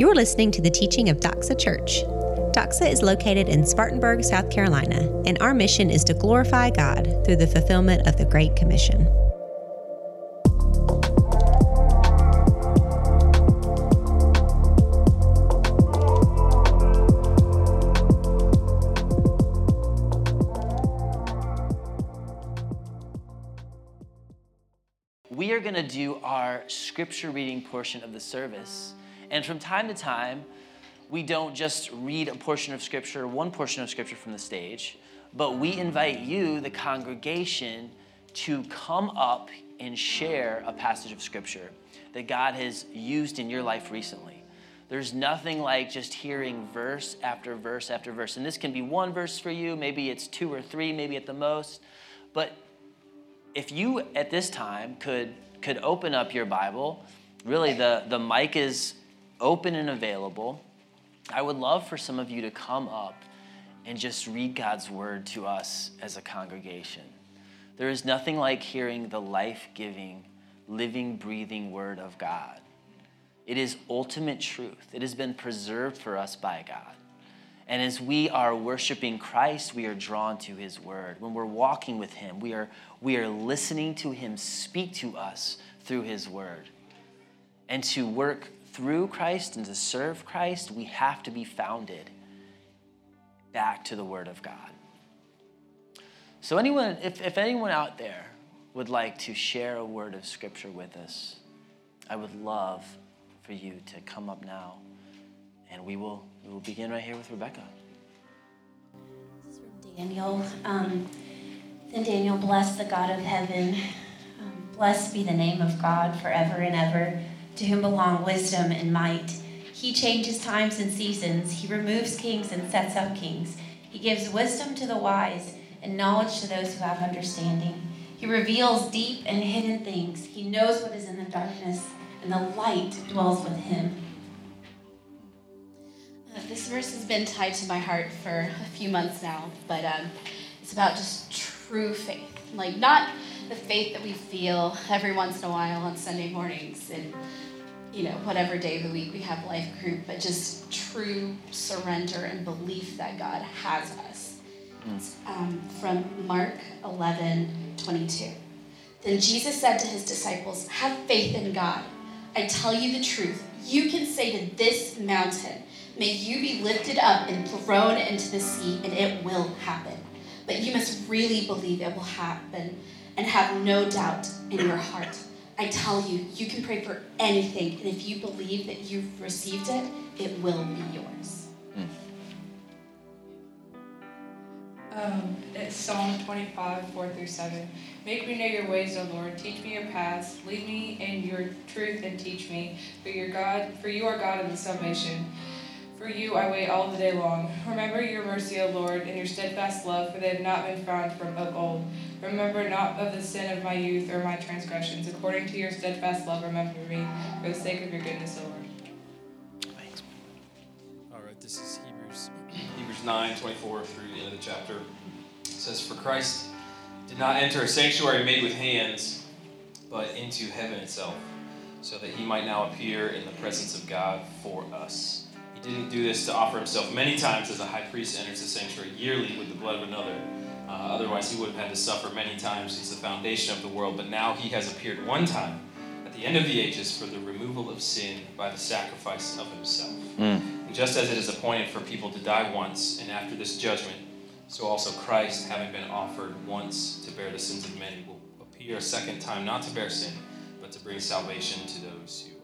You're listening to the teaching of Doxa Church. Doxa is located in Spartanburg, South Carolina, and our mission is to glorify God through the fulfillment of the Great Commission. we are going to do our scripture reading portion of the service. And from time to time, we don't just read a portion of scripture, one portion of scripture from the stage, but we invite you, the congregation, to come up and share a passage of scripture that God has used in your life recently. There's nothing like just hearing verse after verse after verse. And this can be one verse for you, maybe it's two or three, maybe at the most. But if you at this time could could open up your Bible, really the, the mic is open and available. I would love for some of you to come up and just read God's word to us as a congregation. There is nothing like hearing the life giving, living, breathing word of God. It is ultimate truth, it has been preserved for us by God. And as we are worshiping Christ, we are drawn to his word. When we're walking with him, we are, we are listening to him speak to us through his word. And to work through Christ and to serve Christ, we have to be founded back to the word of God. So, anyone, if, if anyone out there would like to share a word of scripture with us, I would love for you to come up now and we will we will begin right here with Rebecca. This is from Daniel. Um, then Daniel blessed the God of heaven. Um, blessed be the name of God forever and ever, to whom belong wisdom and might. He changes times and seasons. He removes kings and sets up kings. He gives wisdom to the wise and knowledge to those who have understanding. He reveals deep and hidden things. He knows what is in the darkness, and the light dwells with him. Uh, this verse has been tied to my heart for a few months now, but um, it's about just true faith. Like, not the faith that we feel every once in a while on Sunday mornings and, you know, whatever day of the week we have life group, but just true surrender and belief that God has us. It's um, from Mark 11 22. Then Jesus said to his disciples, Have faith in God. I tell you the truth. You can say to this mountain, May you be lifted up and thrown into the sea, and it will happen. But you must really believe it will happen and have no doubt in your heart. I tell you, you can pray for anything, and if you believe that you've received it, it will be yours. Um, it's Psalm 25, 4 through 7. Make me know your ways, O Lord. Teach me your paths. Lead me in your truth and teach me. For your God, for you are God of the salvation. For you I wait all the day long. Remember your mercy, O Lord, and your steadfast love, for they have not been found from of old. Remember not of the sin of my youth or my transgressions. According to your steadfast love, remember me, for the sake of your goodness, O Lord. Thanks. All right, this is Hebrews Hebrews 9, 24 through the end of the chapter. It says, For Christ did not enter a sanctuary made with hands, but into heaven itself, so that he might now appear in the presence of God for us. He didn't do this to offer himself many times as a high priest enters the sanctuary yearly with the blood of another. Uh, otherwise, he would have had to suffer many times since the foundation of the world, but now he has appeared one time at the end of the ages for the removal of sin by the sacrifice of himself. And just as it is appointed for people to die once, and after this judgment, so also Christ, having been offered once to bear the sins of many, will appear a second time, not to bear sin, but to bring salvation to those who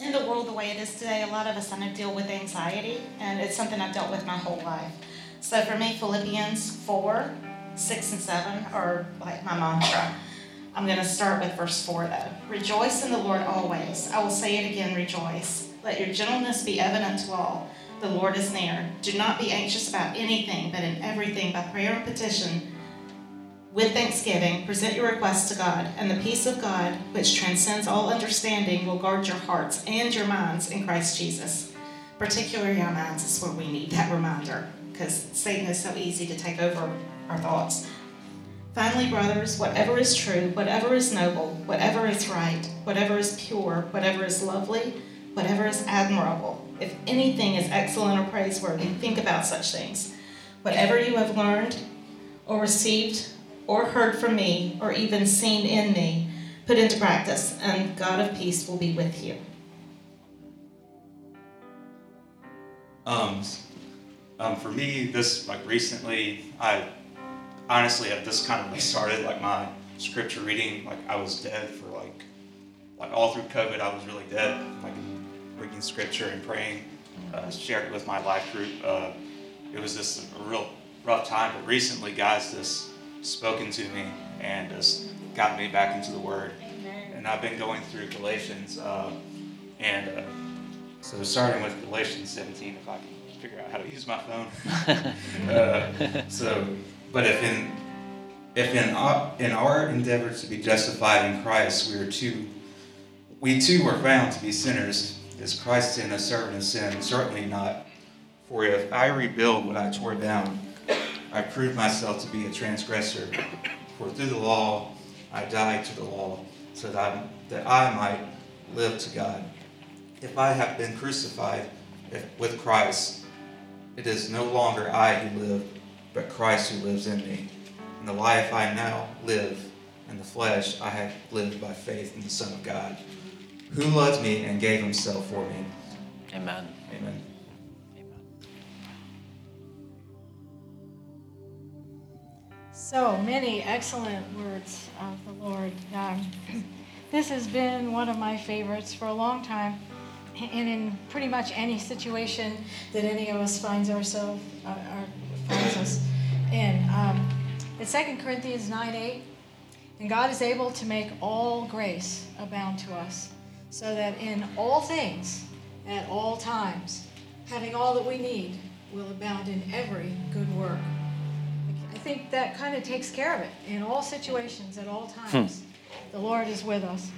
in the world the way it is today, a lot of us kind of deal with anxiety, and it's something I've dealt with my whole life. So for me, Philippians 4, 6, and 7 are like my mantra. I'm going to start with verse 4 though. Rejoice in the Lord always. I will say it again, rejoice. Let your gentleness be evident to all. The Lord is near. Do not be anxious about anything, but in everything, by prayer and petition, with thanksgiving, present your requests to God, and the peace of God, which transcends all understanding, will guard your hearts and your minds in Christ Jesus. Particularly our minds is where we need that reminder, because Satan is so easy to take over our thoughts. Finally, brothers, whatever is true, whatever is noble, whatever is right, whatever is pure, whatever is lovely, whatever is admirable, if anything is excellent or praiseworthy, think about such things. Whatever you have learned or received or heard from me or even seen in me, put into practice, and God of peace will be with you. Um, um, for me, this like recently, I honestly have this kind of like started like my scripture reading. Like I was dead for like like all through COVID, I was really dead. Like reading scripture and praying. Uh, shared it with my life group. Uh, it was just a real rough time, but recently, guys, just spoken to me and just got me back into the Word. And I've been going through Galatians, uh, and uh, so starting with Galatians 17, if I can figure out how to use my phone. Uh, so but if in if in our, in our endeavor to be justified in Christ, we are too we too were found to be sinners. Is Christ sin a servant of sin? Certainly not. For if I rebuild what I tore down, I proved myself to be a transgressor. For through the law I died to the law, so that I, that I might live to God. If I have been crucified with Christ, it is no longer I who live but Christ who lives in me. And the life I now live in the flesh, I have lived by faith in the Son of God, who loved me and gave himself for me. Amen. Amen. So many excellent words of the Lord. Um, this has been one of my favorites for a long time. And in pretty much any situation that any of us finds ourselves, uh, finds us in. Um, it's 2 Corinthians 9 8. And God is able to make all grace abound to us, so that in all things, at all times, having all that we need, will abound in every good work. I think that kind of takes care of it. In all situations, at all times, hmm. the Lord is with us.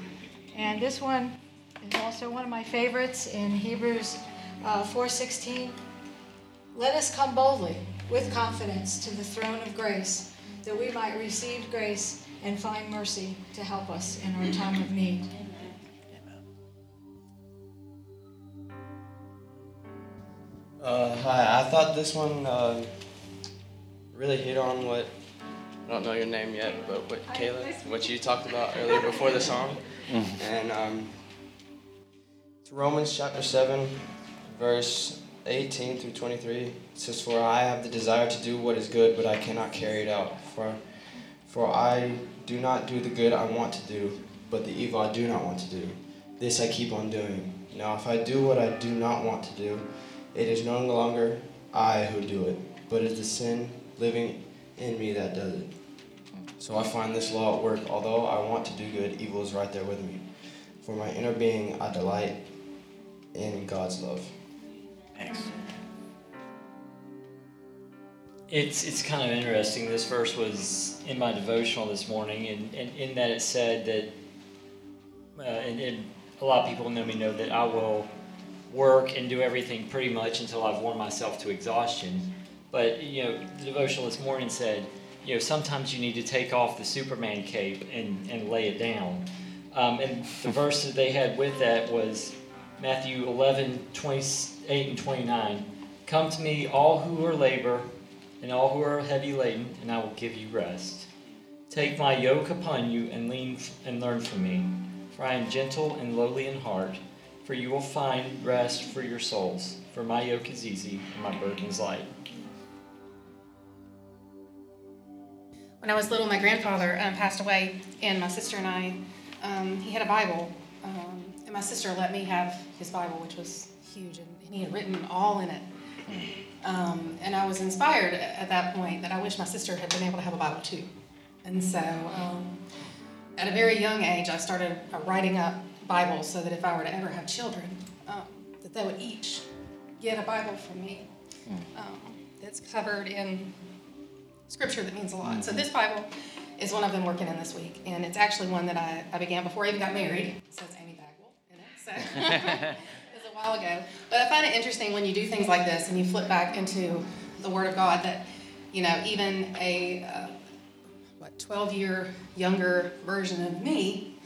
And this one is also one of my favorites in Hebrews uh, 4:16. Let us come boldly with confidence to the throne of grace, that we might receive grace and find mercy to help us in our time of need. Uh, hi, I thought this one uh, really hit on what I don't know your name yet, but what Kayla, what you talked about earlier before the song, mm-hmm. and um, it's Romans chapter seven, verse 18 through 23 it says, For I have the desire to do what is good, but I cannot carry it out. For, for I do not do the good I want to do, but the evil I do not want to do. This I keep on doing. Now, if I do what I do not want to do, it is no longer I who do it, but it is the sin living in me that does it. So I find this law at work. Although I want to do good, evil is right there with me. For my inner being, I delight in God's love. Thanks. It's it's kind of interesting. This verse was in my devotional this morning, and, and in that it said that, uh, and, and a lot of people know me know that I will work and do everything pretty much until I've worn myself to exhaustion. But you know, the devotional this morning said, you know, sometimes you need to take off the Superman cape and, and lay it down. Um, and the verse that they had with that was Matthew 11, 28 and 29. Come to me, all who are labor and all who are heavy laden, and I will give you rest. Take my yoke upon you and lean and learn from me, for I am gentle and lowly in heart, for you will find rest for your souls. For my yoke is easy and my burden is light. When I was little, my grandfather um, passed away, and my sister and I, um, he had a Bible. Um, and my sister let me have his Bible, which was huge, and, he had written all in it. Um, and I was inspired at that point that I wish my sister had been able to have a Bible too. And so, um, at a very young age, I started uh, writing up Bibles so that if I were to ever have children, um, that they would each get a Bible from me um, that's covered in scripture that means a lot. So this Bible is one I've been working in this week, and it's actually one that I, I began before I even got married. So it's Annie Bagwell in it so it was a while ago. But I find it interesting when you do things like this and you flip back into the Word of God that, you know, even a uh, what 12 year younger version of me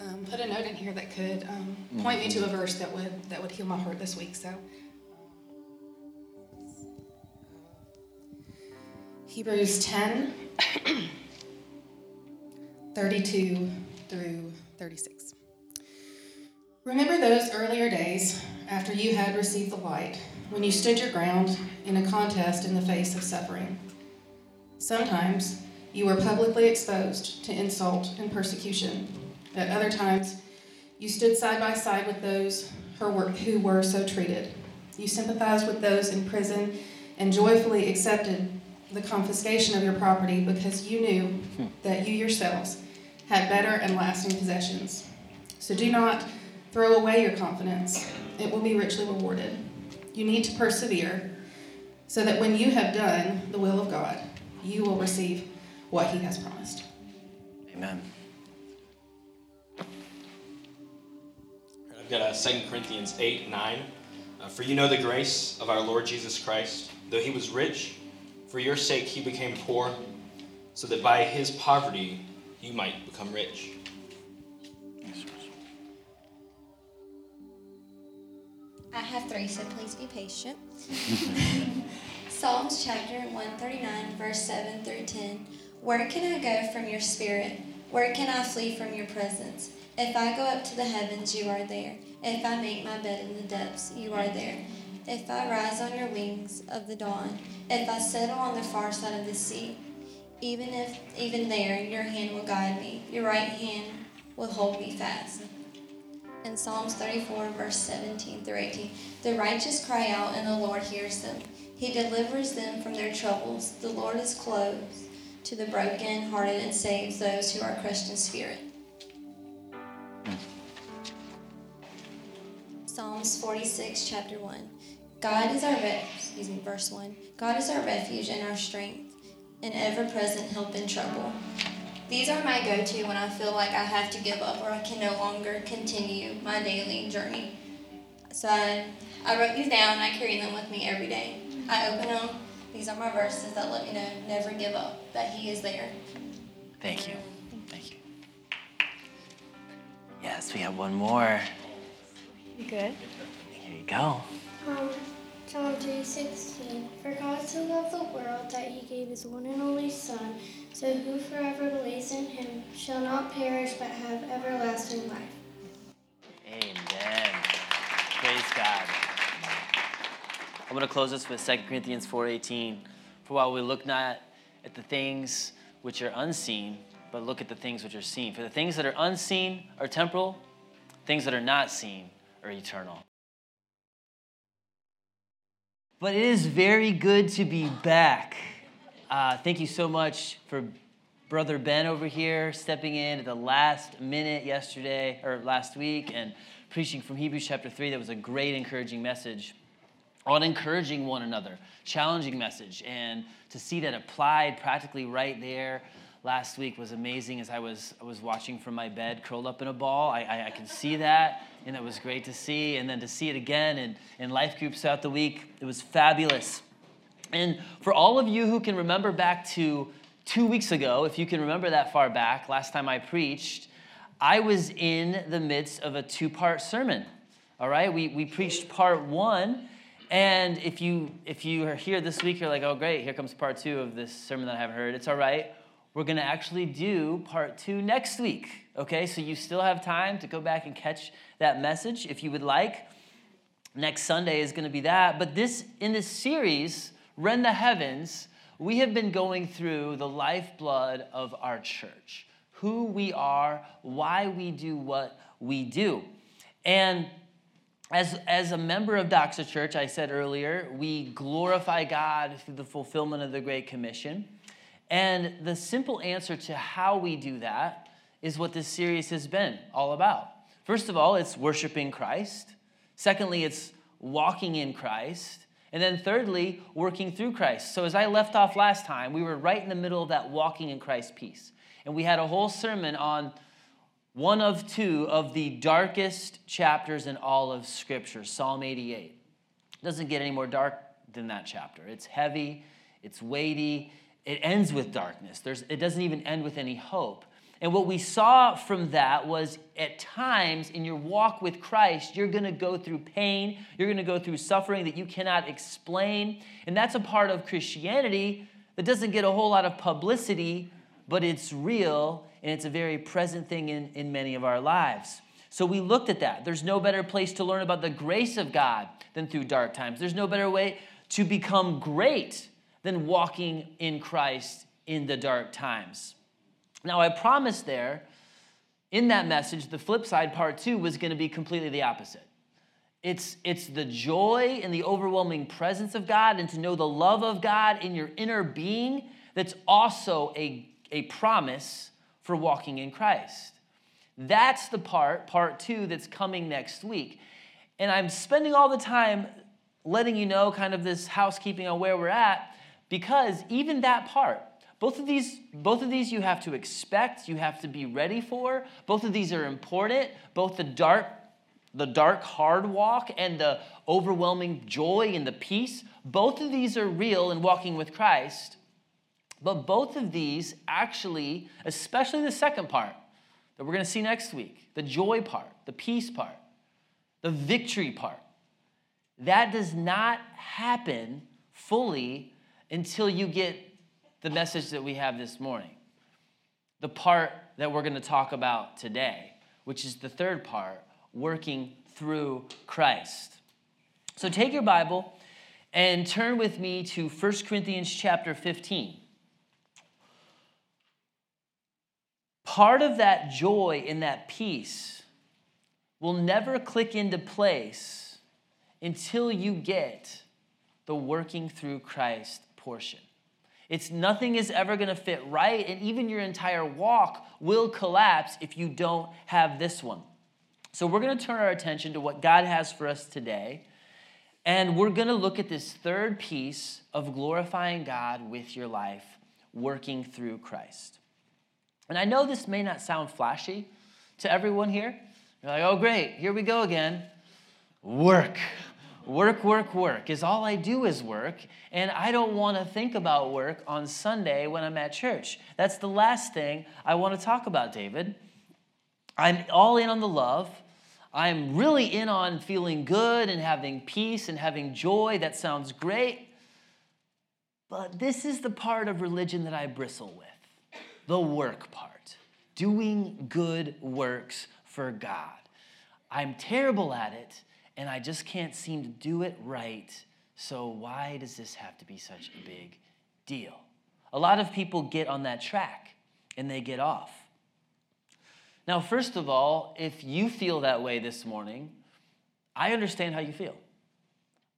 um, put a note in here that could um, point me to a verse that would that would heal my heart this week. So. Hebrews 10, 32 through 36. Remember those earlier days after you had received the light, when you stood your ground in a contest in the face of suffering. Sometimes you were publicly exposed to insult and persecution. At other times, you stood side by side with those who were so treated. You sympathized with those in prison and joyfully accepted the confiscation of your property because you knew hmm. that you yourselves had better and lasting possessions. So do not throw away your confidence, it will be richly rewarded. You need to persevere so that when you have done the will of God, you will receive what He has promised. Amen. I've got a 2 Corinthians 8 9. Uh, For you know the grace of our Lord Jesus Christ, though he was rich, for your sake he became poor, so that by his poverty you might become rich. I have three, so please be patient. Psalms chapter 139, verse 7 through 10. Where can I go from your spirit? Where can I flee from your presence? If I go up to the heavens, you are there. If I make my bed in the depths, you are there. If I rise on your wings of the dawn, if I settle on the far side of the sea, even if even there your hand will guide me, your right hand will hold me fast. In Psalms 34, verse 17 through 18, the righteous cry out, and the Lord hears them. He delivers them from their troubles. The Lord is close to the broken-hearted and saves those who are crushed in spirit. Psalms 46, chapter 1. God is our re- excuse me, verse one. God is our refuge and our strength, an ever-present help in trouble. These are my go-to when I feel like I have to give up or I can no longer continue my daily journey. So I, I wrote these down and I carry them with me every day. I open them. These are my verses that let me know never give up, that He is there. Thank you. Thank you. Yes, we have one more. You good? Here you go. Um, John 3.16 For God so loved the world that he gave his one and only Son, so who forever believes in him shall not perish but have everlasting life. Amen. Praise God. I'm going to close this with 2 Corinthians 4.18. For while we look not at the things which are unseen, but look at the things which are seen. For the things that are unseen are temporal, things that are not seen are eternal. But it is very good to be back. Uh, thank you so much for Brother Ben over here stepping in at the last minute yesterday or last week and preaching from Hebrews chapter 3. That was a great, encouraging message on encouraging one another, challenging message. And to see that applied practically right there last week was amazing as I was, I was watching from my bed, curled up in a ball. I, I, I can see that, and it was great to see. And then to see it again in, in life groups throughout the week, it was fabulous. And for all of you who can remember back to two weeks ago, if you can remember that far back, last time I preached, I was in the midst of a two part sermon. All right, we, we preached part one. And if you if you are here this week, you're like, oh great, here comes part two of this sermon that I haven't heard. It's all right we're going to actually do part two next week. Okay, so you still have time to go back and catch that message if you would like. Next Sunday is going to be that. But this in this series, Rend the Heavens, we have been going through the lifeblood of our church who we are, why we do what we do. And as, as a member of Doxa Church, I said earlier, we glorify God through the fulfillment of the Great Commission. And the simple answer to how we do that is what this series has been all about. First of all, it's worshiping Christ. Secondly, it's walking in Christ. And then thirdly, working through Christ. So as I left off last time, we were right in the middle of that walking in Christ piece. And we had a whole sermon on one of two of the darkest chapters in all of Scripture, Psalm 88. It doesn't get any more dark than that chapter. It's heavy, it's weighty, it ends with darkness. There's, it doesn't even end with any hope. And what we saw from that was at times in your walk with Christ, you're going to go through pain, you're going to go through suffering that you cannot explain. And that's a part of Christianity that doesn't get a whole lot of publicity, but it's real and it's a very present thing in, in many of our lives. So we looked at that. There's no better place to learn about the grace of God than through dark times. There's no better way to become great than walking in Christ in the dark times. Now, I promised there in that message, the flip side, part two, was going to be completely the opposite. It's, it's the joy and the overwhelming presence of God and to know the love of God in your inner being that's also a, a promise for walking in Christ. That's the part, part two, that's coming next week. And I'm spending all the time letting you know kind of this housekeeping on where we're at because even that part, both of these, both of these you have to expect, you have to be ready for. Both of these are important. Both the dark, the dark hard walk and the overwhelming joy and the peace, both of these are real in walking with Christ. But both of these actually, especially the second part that we're going to see next week, the joy part, the peace part, the victory part, that does not happen fully until you get the message that we have this morning. The part that we're going to talk about today, which is the third part working through Christ. So take your Bible and turn with me to 1 Corinthians chapter 15. Part of that joy and that peace will never click into place until you get the working through Christ portion. It's nothing is ever going to fit right, and even your entire walk will collapse if you don't have this one. So, we're going to turn our attention to what God has for us today, and we're going to look at this third piece of glorifying God with your life, working through Christ. And I know this may not sound flashy to everyone here. You're like, oh, great, here we go again. Work. Work, work, work is all I do is work, and I don't want to think about work on Sunday when I'm at church. That's the last thing I want to talk about, David. I'm all in on the love. I'm really in on feeling good and having peace and having joy. That sounds great. But this is the part of religion that I bristle with the work part, doing good works for God. I'm terrible at it and I just can't seem to do it right. So, why does this have to be such a big deal? A lot of people get on that track and they get off. Now, first of all, if you feel that way this morning, I understand how you feel.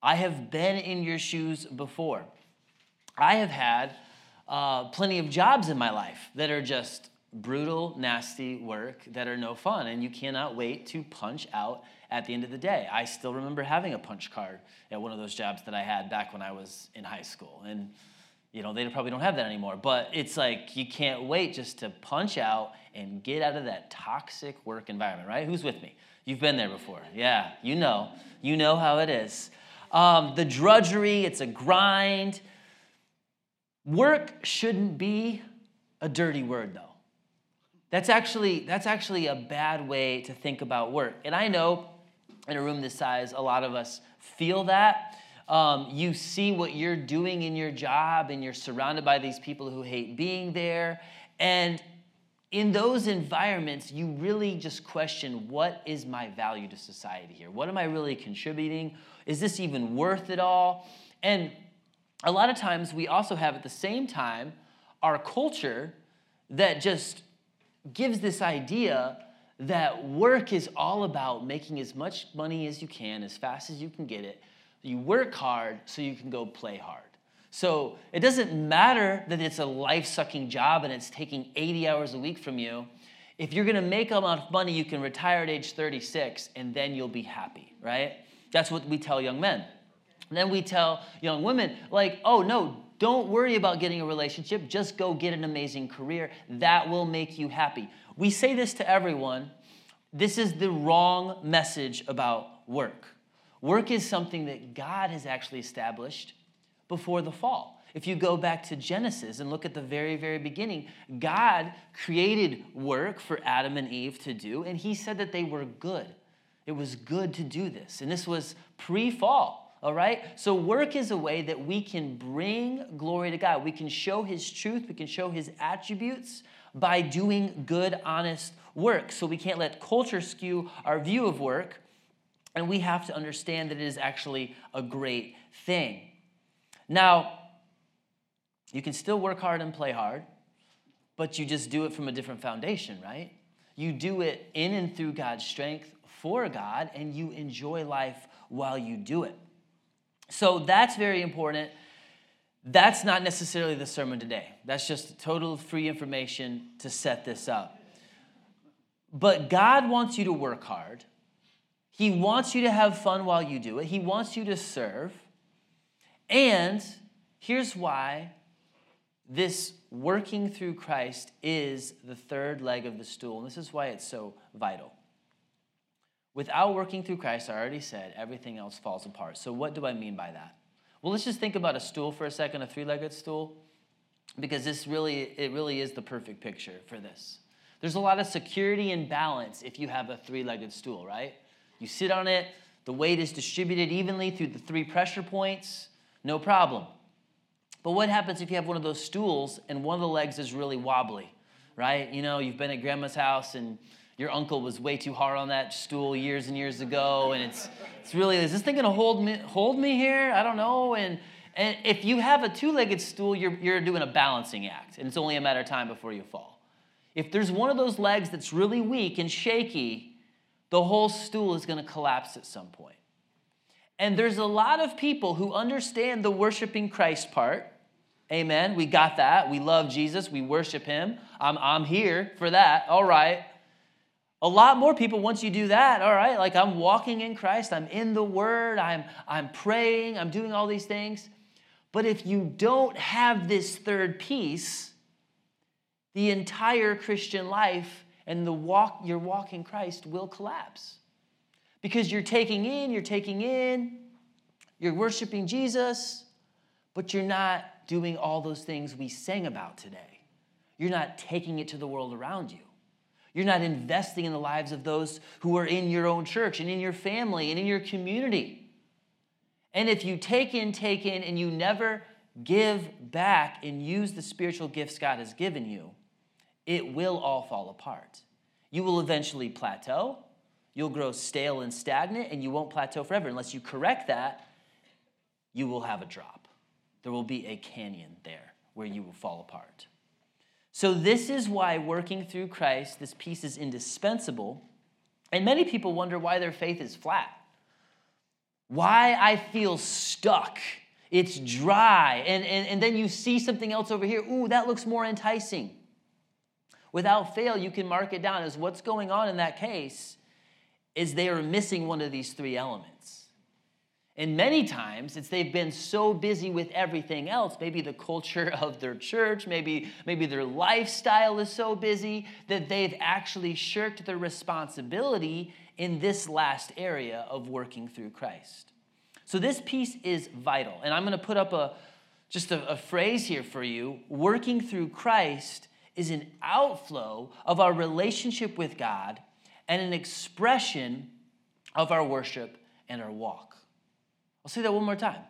I have been in your shoes before. I have had uh, plenty of jobs in my life that are just brutal, nasty work that are no fun, and you cannot wait to punch out at the end of the day. I still remember having a punch card at one of those jobs that I had back when I was in high school. And, you know, they probably don't have that anymore. But it's like you can't wait just to punch out and get out of that toxic work environment, right? Who's with me? You've been there before. Yeah, you know. You know how it is. Um, the drudgery, it's a grind. Work shouldn't be a dirty word, though. That's actually, that's actually a bad way to think about work. And I know in a room this size, a lot of us feel that. Um, you see what you're doing in your job, and you're surrounded by these people who hate being there. And in those environments, you really just question what is my value to society here? What am I really contributing? Is this even worth it all? And a lot of times, we also have at the same time our culture that just gives this idea that work is all about making as much money as you can, as fast as you can get it. You work hard so you can go play hard. So it doesn't matter that it's a life sucking job and it's taking 80 hours a week from you. If you're gonna make enough money, you can retire at age 36 and then you'll be happy, right? That's what we tell young men. And then we tell young women, like, oh no, don't worry about getting a relationship, just go get an amazing career. That will make you happy. We say this to everyone. This is the wrong message about work. Work is something that God has actually established before the fall. If you go back to Genesis and look at the very, very beginning, God created work for Adam and Eve to do, and He said that they were good. It was good to do this. And this was pre fall, all right? So, work is a way that we can bring glory to God. We can show His truth, we can show His attributes by doing good, honest work. So, we can't let culture skew our view of work, and we have to understand that it is actually a great thing. Now, you can still work hard and play hard, but you just do it from a different foundation, right? You do it in and through God's strength for God, and you enjoy life while you do it. So that's very important. That's not necessarily the sermon today. That's just total free information to set this up. But God wants you to work hard. He wants you to have fun while you do it. He wants you to serve. And here's why this working through Christ is the third leg of the stool. And this is why it's so vital. Without working through Christ, I already said, everything else falls apart. So, what do I mean by that? Well, let's just think about a stool for a second, a three legged stool, because this really, it really is the perfect picture for this. There's a lot of security and balance if you have a three legged stool, right? You sit on it, the weight is distributed evenly through the three pressure points, no problem. But what happens if you have one of those stools and one of the legs is really wobbly, right? You know, you've been at grandma's house and your uncle was way too hard on that stool years and years ago, and it's it's really is this thing gonna hold me hold me here? I don't know. And and if you have a two-legged stool, you're you're doing a balancing act, and it's only a matter of time before you fall. If there's one of those legs that's really weak and shaky, the whole stool is gonna collapse at some point. And there's a lot of people who understand the worshiping Christ part. Amen. We got that. We love Jesus. We worship him. I'm, I'm here for that. All right. A lot more people, once you do that, all right, like I'm walking in Christ, I'm in the Word, I'm, I'm praying, I'm doing all these things. But if you don't have this third piece, the entire Christian life and the walk, your walk in Christ will collapse. Because you're taking in, you're taking in, you're worshiping Jesus, but you're not doing all those things we sang about today. You're not taking it to the world around you. You're not investing in the lives of those who are in your own church and in your family and in your community. And if you take in, take in, and you never give back and use the spiritual gifts God has given you, it will all fall apart. You will eventually plateau You'll grow stale and stagnant, and you won't plateau forever. Unless you correct that, you will have a drop. There will be a canyon there where you will fall apart. So, this is why working through Christ, this piece is indispensable. And many people wonder why their faith is flat. Why I feel stuck. It's dry. And, and, and then you see something else over here. Ooh, that looks more enticing. Without fail, you can mark it down as what's going on in that case is they are missing one of these three elements. And many times it's they've been so busy with everything else, maybe the culture of their church, maybe, maybe their lifestyle is so busy that they've actually shirked their responsibility in this last area of working through Christ. So this piece is vital. And I'm going to put up a just a, a phrase here for you. Working through Christ is an outflow of our relationship with God and an expression of our worship and our walk. I'll say that one more time.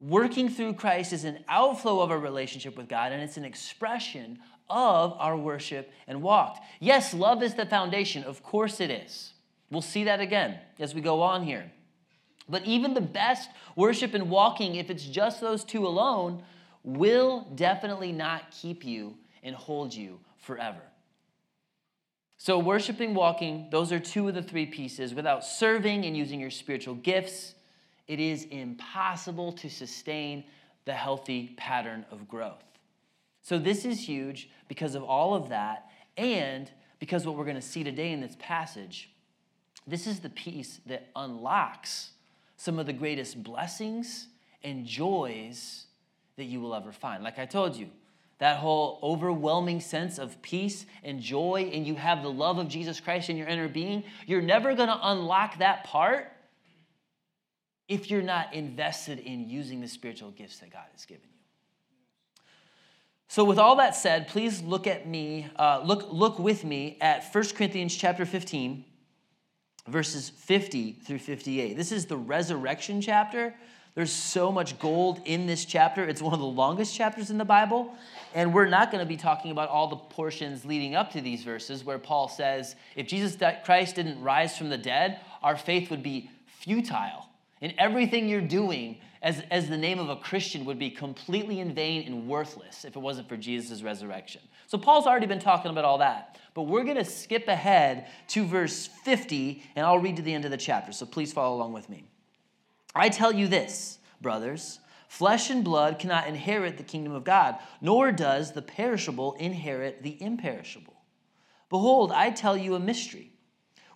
Working through Christ is an outflow of our relationship with God, and it's an expression of our worship and walk. Yes, love is the foundation. Of course it is. We'll see that again as we go on here. But even the best worship and walking, if it's just those two alone, will definitely not keep you and hold you forever. So, worshiping, walking, those are two of the three pieces. Without serving and using your spiritual gifts, it is impossible to sustain the healthy pattern of growth. So, this is huge because of all of that, and because what we're going to see today in this passage, this is the piece that unlocks some of the greatest blessings and joys that you will ever find. Like I told you, that whole overwhelming sense of peace and joy, and you have the love of Jesus Christ in your inner being, you're never going to unlock that part if you're not invested in using the spiritual gifts that God has given you. So, with all that said, please look at me, uh, look, look with me at 1 Corinthians chapter 15, verses 50 through 58. This is the resurrection chapter. There's so much gold in this chapter. It's one of the longest chapters in the Bible. And we're not going to be talking about all the portions leading up to these verses where Paul says, if Jesus Christ didn't rise from the dead, our faith would be futile. And everything you're doing as, as the name of a Christian would be completely in vain and worthless if it wasn't for Jesus' resurrection. So Paul's already been talking about all that. But we're going to skip ahead to verse 50, and I'll read to the end of the chapter. So please follow along with me. I tell you this, brothers flesh and blood cannot inherit the kingdom of God, nor does the perishable inherit the imperishable. Behold, I tell you a mystery.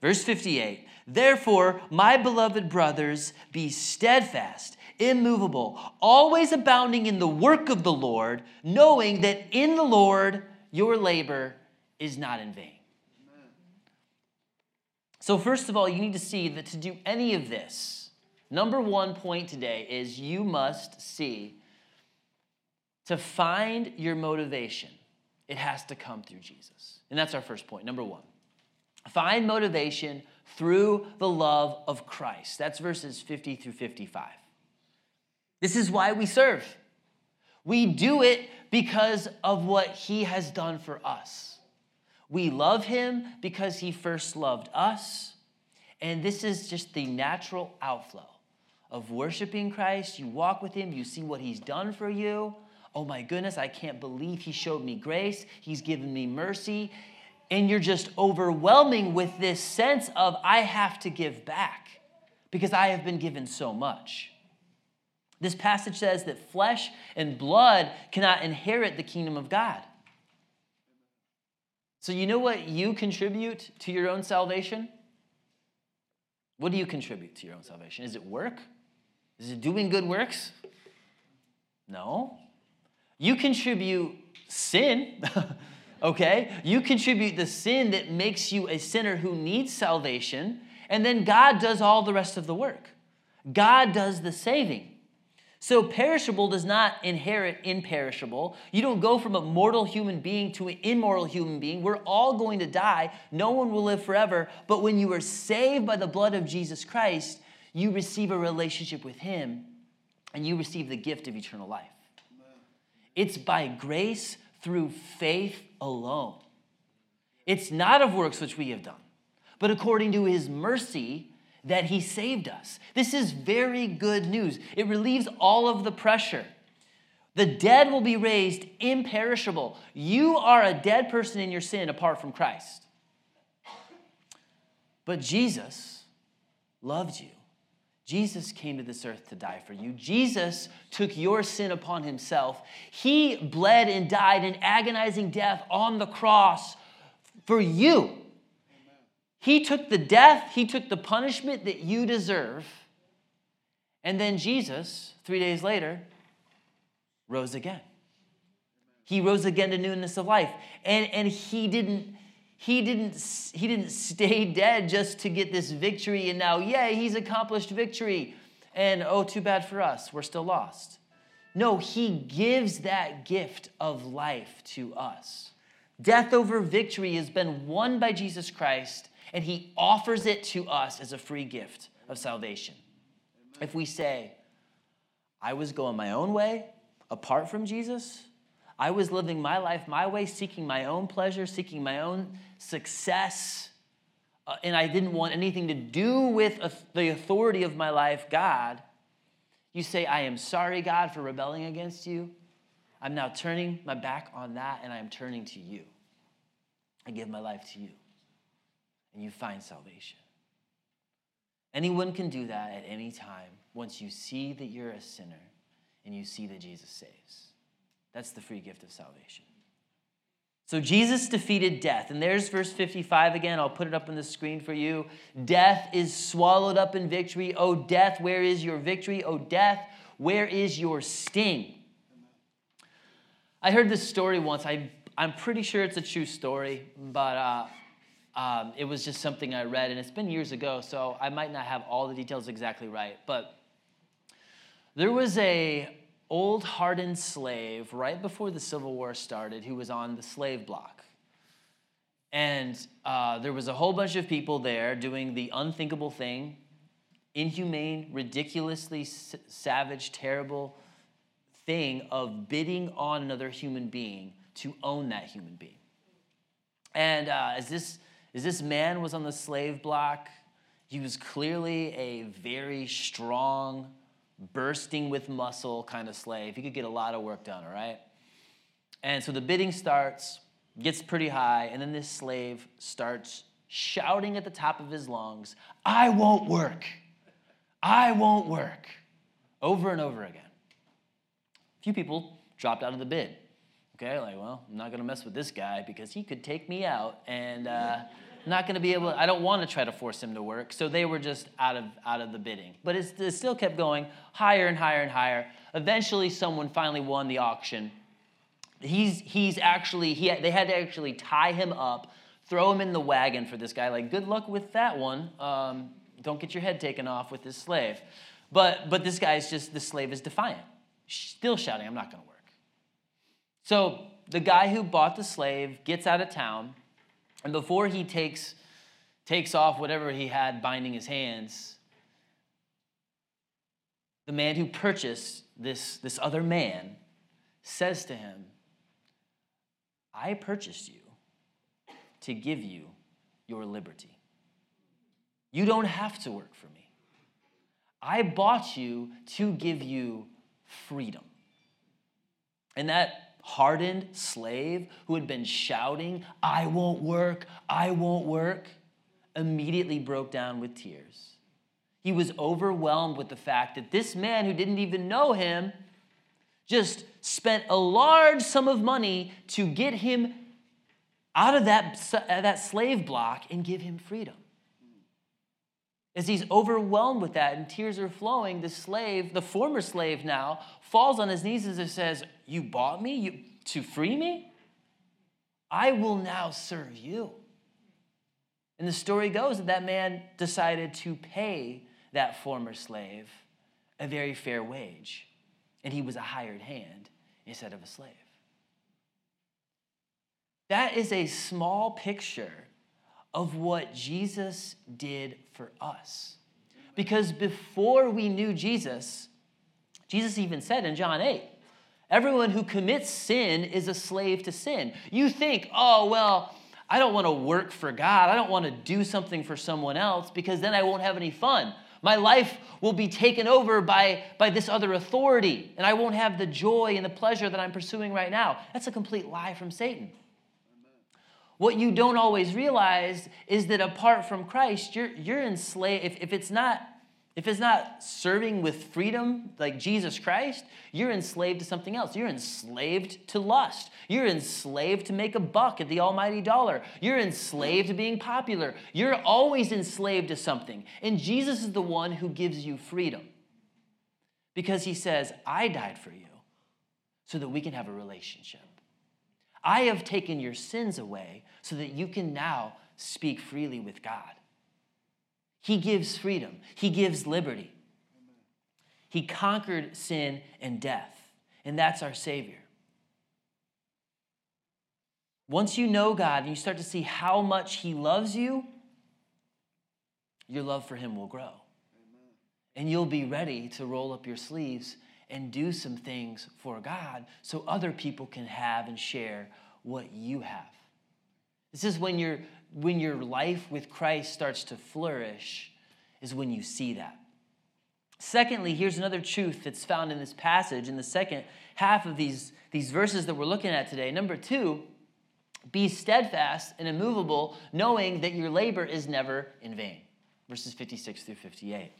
Verse 58 Therefore, my beloved brothers, be steadfast, immovable, always abounding in the work of the Lord, knowing that in the Lord your labor is not in vain. So, first of all, you need to see that to do any of this, number one point today is you must see to find your motivation, it has to come through Jesus. And that's our first point, number one. Find motivation through the love of Christ. That's verses 50 through 55. This is why we serve. We do it because of what he has done for us. We love him because he first loved us. And this is just the natural outflow of worshiping Christ. You walk with him, you see what he's done for you oh my goodness, I can't believe he showed me grace. He's given me mercy. And you're just overwhelming with this sense of, I have to give back because I have been given so much. This passage says that flesh and blood cannot inherit the kingdom of God. So, you know what you contribute to your own salvation? What do you contribute to your own salvation? Is it work? Is it doing good works? No. You contribute sin, okay? You contribute the sin that makes you a sinner who needs salvation, and then God does all the rest of the work. God does the saving. So, perishable does not inherit imperishable. You don't go from a mortal human being to an immoral human being. We're all going to die. No one will live forever. But when you are saved by the blood of Jesus Christ, you receive a relationship with Him and you receive the gift of eternal life. It's by grace through faith alone. It's not of works which we have done, but according to his mercy that he saved us. This is very good news. It relieves all of the pressure. The dead will be raised imperishable. You are a dead person in your sin apart from Christ. But Jesus loved you Jesus came to this earth to die for you. Jesus took your sin upon himself. He bled and died an agonizing death on the cross for you. He took the death, he took the punishment that you deserve. And then Jesus, three days later, rose again. He rose again to newness of life. And, and he didn't he didn't, he didn't stay dead just to get this victory and now, yay, he's accomplished victory. And oh, too bad for us, we're still lost. No, he gives that gift of life to us. Death over victory has been won by Jesus Christ, and he offers it to us as a free gift of salvation. If we say, I was going my own way apart from Jesus, I was living my life my way, seeking my own pleasure, seeking my own success uh, and I didn't want anything to do with the authority of my life, God, you say, I am sorry, God, for rebelling against you. I'm now turning my back on that and I am turning to you. I give my life to you. And you find salvation. Anyone can do that at any time once you see that you're a sinner and you see that Jesus saves. That's the free gift of salvation. So Jesus defeated death. And there's verse 55 again. I'll put it up on the screen for you. Death is swallowed up in victory. Oh, death, where is your victory? Oh, death, where is your sting? I heard this story once. I, I'm pretty sure it's a true story, but uh, um, it was just something I read, and it's been years ago, so I might not have all the details exactly right. But there was a old hardened slave right before the Civil War started who was on the slave block. And uh, there was a whole bunch of people there doing the unthinkable thing, inhumane, ridiculously savage, terrible thing of bidding on another human being to own that human being. And uh, as, this, as this man was on the slave block, he was clearly a very strong, bursting with muscle kind of slave. He could get a lot of work done, all right? And so the bidding starts, gets pretty high, and then this slave starts shouting at the top of his lungs, I won't work. I won't work. Over and over again. A few people dropped out of the bid. Okay, like, well, I'm not gonna mess with this guy because he could take me out and uh, not going to be able. I don't want to try to force him to work. So they were just out of out of the bidding. But it still kept going higher and higher and higher. Eventually, someone finally won the auction. He's he's actually he they had to actually tie him up, throw him in the wagon for this guy. Like, good luck with that one. Um, don't get your head taken off with this slave. But but this guy's just the slave is defiant, still shouting, "I'm not going to work." So the guy who bought the slave gets out of town and before he takes, takes off whatever he had binding his hands, the man who purchased this, this other man says to him, I purchased you to give you your liberty. You don't have to work for me. I bought you to give you freedom. And that hardened slave who had been shouting, I won't work, I won't work, immediately broke down with tears. He was overwhelmed with the fact that this man who didn't even know him just spent a large sum of money to get him out of that, uh, that slave block and give him freedom. As he's overwhelmed with that and tears are flowing, the slave, the former slave now, falls on his knees and says, You bought me you, to free me? I will now serve you. And the story goes that that man decided to pay that former slave a very fair wage, and he was a hired hand instead of a slave. That is a small picture of what Jesus did for us. Because before we knew Jesus, Jesus even said in John 8, everyone who commits sin is a slave to sin. You think, oh, well, I don't want to work for God. I don't want to do something for someone else because then I won't have any fun. My life will be taken over by, by this other authority, and I won't have the joy and the pleasure that I'm pursuing right now. That's a complete lie from Satan. What you don't always realize is that apart from Christ, you're, you're enslaved. If, if, it's not, if it's not serving with freedom like Jesus Christ, you're enslaved to something else. You're enslaved to lust. You're enslaved to make a buck at the almighty dollar. You're enslaved to being popular. You're always enslaved to something. And Jesus is the one who gives you freedom because he says, I died for you so that we can have a relationship. I have taken your sins away so that you can now speak freely with God. He gives freedom, He gives liberty. He conquered sin and death, and that's our Savior. Once you know God and you start to see how much He loves you, your love for Him will grow. And you'll be ready to roll up your sleeves and do some things for God so other people can have and share what you have. This is when you're when your life with Christ starts to flourish is when you see that. Secondly, here's another truth that's found in this passage in the second half of these, these verses that we're looking at today. Number two, be steadfast and immovable, knowing that your labor is never in vain. Verses 56 through 58.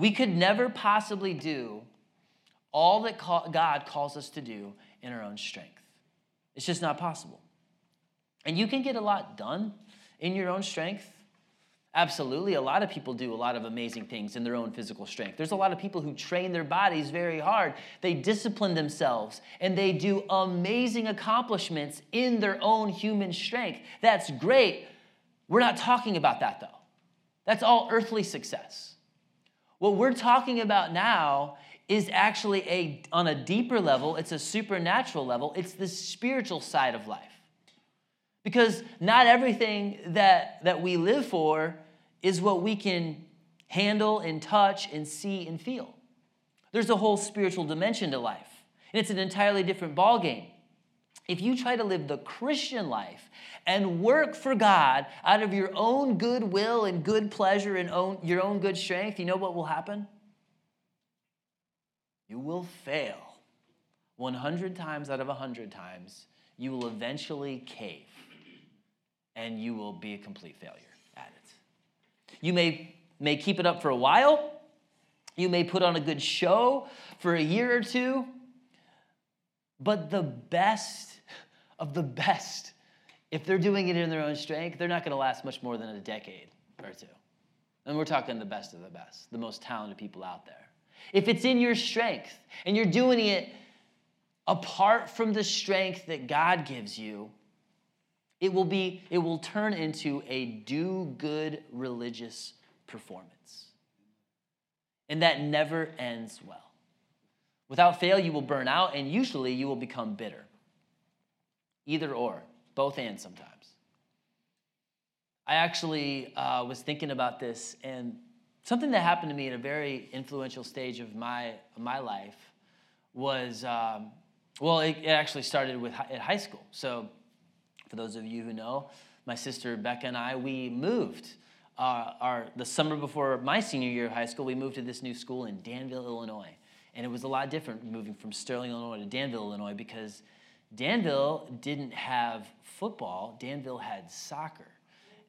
We could never possibly do all that God calls us to do in our own strength. It's just not possible. And you can get a lot done in your own strength. Absolutely. A lot of people do a lot of amazing things in their own physical strength. There's a lot of people who train their bodies very hard. They discipline themselves and they do amazing accomplishments in their own human strength. That's great. We're not talking about that though. That's all earthly success. What we're talking about now is actually a on a deeper level, it's a supernatural level. It's the spiritual side of life. Because not everything that, that we live for is what we can handle and touch and see and feel. There's a whole spiritual dimension to life, and it's an entirely different ballgame. If you try to live the Christian life and work for God out of your own good will and good pleasure and own, your own good strength, you know what will happen? You will fail. 100 times out of 100 times, you will eventually cave and you will be a complete failure at it. You may, may keep it up for a while, you may put on a good show for a year or two, but the best of the best, if they're doing it in their own strength, they're not going to last much more than a decade or two. And we're talking the best of the best, the most talented people out there. If it's in your strength and you're doing it apart from the strength that God gives you, it will be it will turn into a do good religious performance. And that never ends well. Without fail you will burn out and usually you will become bitter. Either or, both and sometimes. I actually uh, was thinking about this and something that happened to me at a very influential stage of my, my life was, um, well, it, it, actually started with at high school. So for those of you who know, my sister Becca and I, we moved. Uh, our, the summer before my senior year of high school, we moved to this new school in Danville, Illinois. And it was a lot different moving from Sterling, Illinois to Danville, Illinois, because Danville didn't have football, Danville had soccer.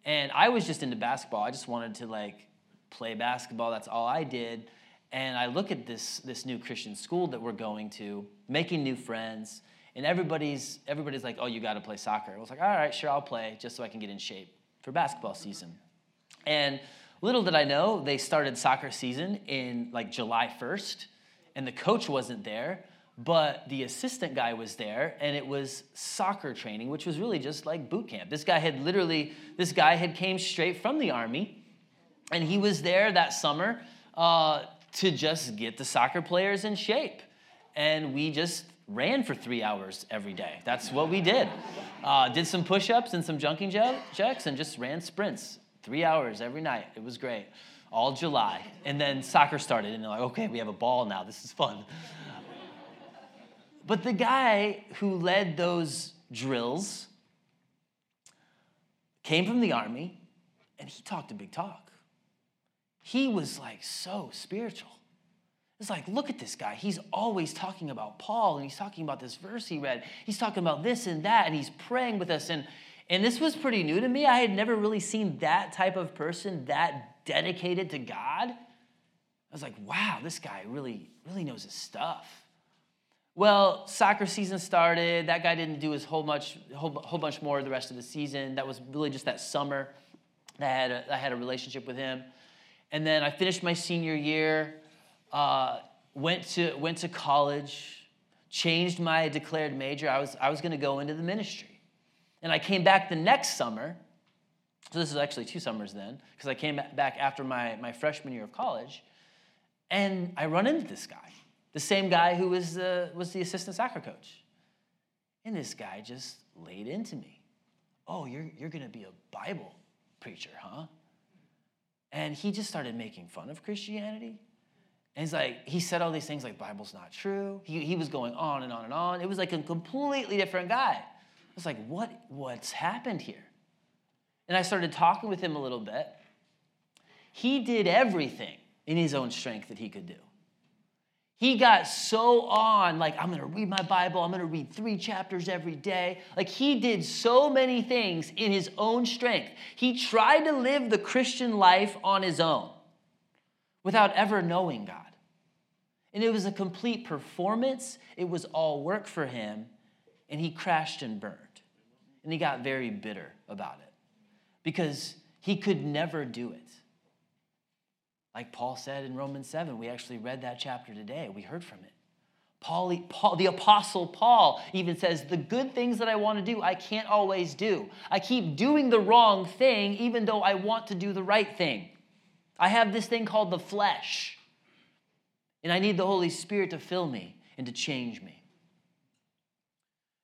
And I was just into basketball. I just wanted to like play basketball. That's all I did. And I look at this, this new Christian school that we're going to, making new friends, and everybody's everybody's like, "Oh, you got to play soccer." I was like, "All right, sure, I'll play just so I can get in shape for basketball season." And little did I know, they started soccer season in like July 1st, and the coach wasn't there, but the assistant guy was there, and it was soccer training, which was really just like boot camp. This guy had literally, this guy had came straight from the army, and he was there that summer uh, to just get the soccer players in shape. And we just ran for three hours every day. That's what we did. Uh, did some push ups and some jumping jacks and just ran sprints three hours every night. It was great. All July. And then soccer started, and they're like, okay, we have a ball now. This is fun. But the guy who led those drills came from the army, and he talked a big talk. He was like so spiritual. It's like, look at this guy. He's always talking about Paul and he's talking about this verse he read. He's talking about this and that and he's praying with us. And, and this was pretty new to me. I had never really seen that type of person that dedicated to God. I was like, wow, this guy really, really knows his stuff. Well, soccer season started. That guy didn't do his whole much, whole, whole bunch more the rest of the season. That was really just that summer that I had a, I had a relationship with him. And then I finished my senior year uh, went, to, went to college, changed my declared major. I was, I was going to go into the ministry. And I came back the next summer. So this is actually two summers then, because I came back after my, my freshman year of college. And I run into this guy, the same guy who was the, was the assistant soccer coach. And this guy just laid into me. Oh, you're, you're going to be a Bible preacher, huh? And he just started making fun of Christianity. And he's like, he said all these things like Bible's not true. He, he was going on and on and on. It was like a completely different guy. I was like, what, what's happened here? And I started talking with him a little bit. He did everything in his own strength that he could do. He got so on, like, I'm gonna read my Bible, I'm gonna read three chapters every day. Like, he did so many things in his own strength. He tried to live the Christian life on his own without ever knowing God. And it was a complete performance, it was all work for him, and he crashed and burned. And he got very bitter about it because he could never do it. Like Paul said in Romans 7, we actually read that chapter today. We heard from it. Paul, Paul, the apostle Paul even says, The good things that I want to do, I can't always do. I keep doing the wrong thing, even though I want to do the right thing. I have this thing called the flesh, and I need the Holy Spirit to fill me and to change me.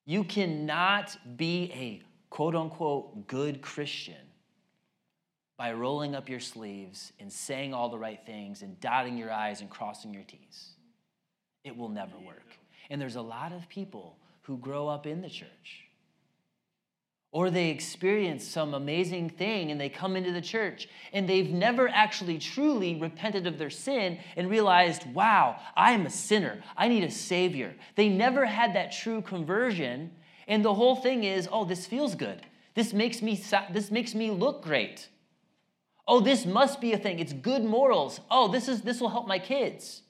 You cannot be a quote unquote good Christian by rolling up your sleeves and saying all the right things and dotting your I's and crossing your T's. It will never work. And there's a lot of people who grow up in the church. Or they experience some amazing thing and they come into the church and they've never actually truly repented of their sin and realized, wow, I am a sinner. I need a savior. They never had that true conversion. And the whole thing is, oh, this feels good. This makes me, this makes me look great. Oh, this must be a thing. It's good morals. Oh, this is this will help my kids.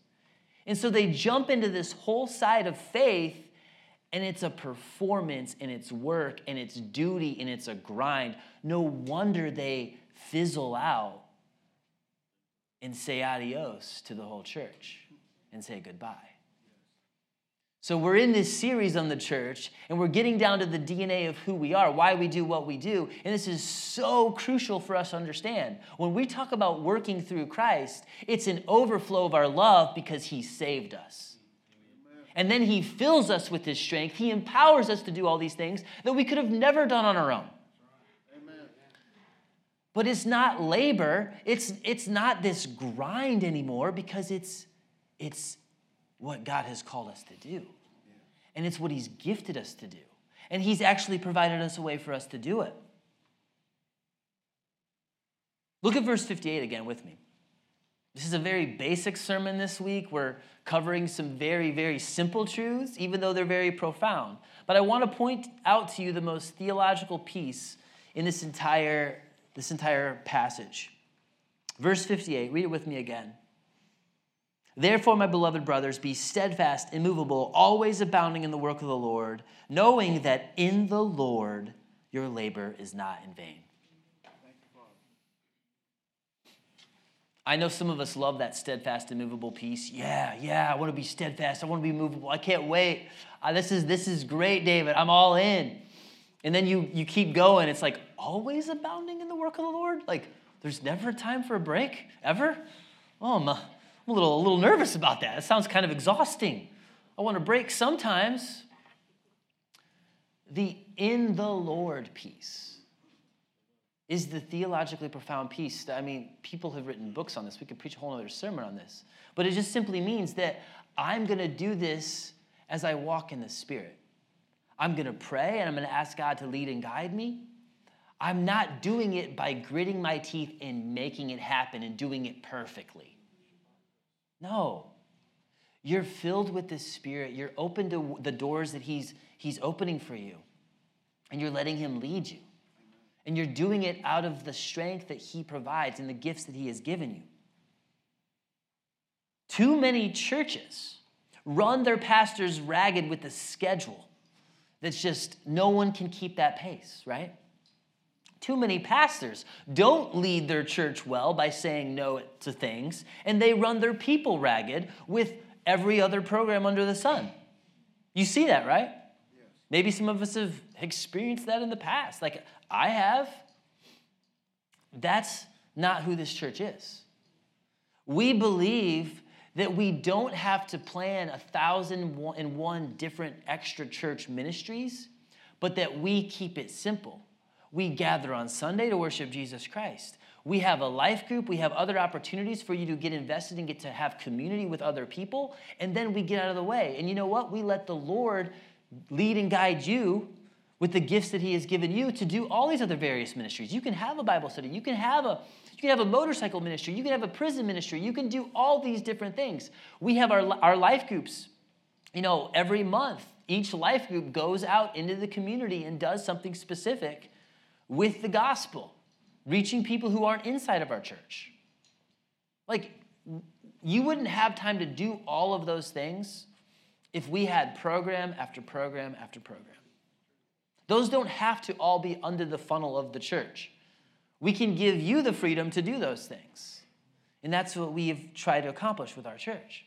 And so they jump into this whole side of faith and it's a performance and it's work and it's duty and it's a grind. No wonder they fizzle out and say adios to the whole church and say goodbye. So, we're in this series on the church, and we're getting down to the DNA of who we are, why we do what we do. And this is so crucial for us to understand. When we talk about working through Christ, it's an overflow of our love because He saved us. And then He fills us with His strength. He empowers us to do all these things that we could have never done on our own. But it's not labor, it's, it's not this grind anymore because it's, it's what God has called us to do and it's what He's gifted us to do. And He's actually provided us a way for us to do it. Look at verse 58 again with me. This is a very basic sermon this week. We're covering some very, very simple truths, even though they're very profound. But I want to point out to you the most theological piece in this entire, this entire passage. Verse 58, read it with me again. Therefore, my beloved brothers, be steadfast, immovable, always abounding in the work of the Lord, knowing that in the Lord your labor is not in vain. I know some of us love that steadfast, immovable piece. Yeah, yeah, I want to be steadfast. I want to be movable. I can't wait. Uh, this, is, this is great, David. I'm all in. And then you, you keep going. It's like, always abounding in the work of the Lord? Like, there's never a time for a break, ever? Oh, my I'm a little, a little nervous about that. It sounds kind of exhausting. I want to break sometimes. The in the Lord piece is the theologically profound piece. That, I mean, people have written books on this. We could preach a whole other sermon on this. But it just simply means that I'm going to do this as I walk in the Spirit. I'm going to pray and I'm going to ask God to lead and guide me. I'm not doing it by gritting my teeth and making it happen and doing it perfectly. No. You're filled with the Spirit. You're open to the doors that He's, he's opening for you. And you're letting Him lead you. And you're doing it out of the strength that He provides and the gifts that He has given you. Too many churches run their pastors ragged with a schedule that's just no one can keep that pace, right? Too many pastors don't lead their church well by saying no to things, and they run their people ragged with every other program under the sun. You see that, right? Yes. Maybe some of us have experienced that in the past. Like I have. That's not who this church is. We believe that we don't have to plan a thousand and one different extra church ministries, but that we keep it simple. We gather on Sunday to worship Jesus Christ. We have a life group. We have other opportunities for you to get invested and get to have community with other people. And then we get out of the way. And you know what? We let the Lord lead and guide you with the gifts that he has given you to do all these other various ministries. You can have a Bible study, you can have a you can have a motorcycle ministry, you can have a prison ministry, you can do all these different things. We have our, our life groups. You know, every month, each life group goes out into the community and does something specific with the gospel, reaching people who aren't inside of our church. Like, you wouldn't have time to do all of those things if we had program after program after program. Those don't have to all be under the funnel of the church. We can give you the freedom to do those things. And that's what we've tried to accomplish with our church.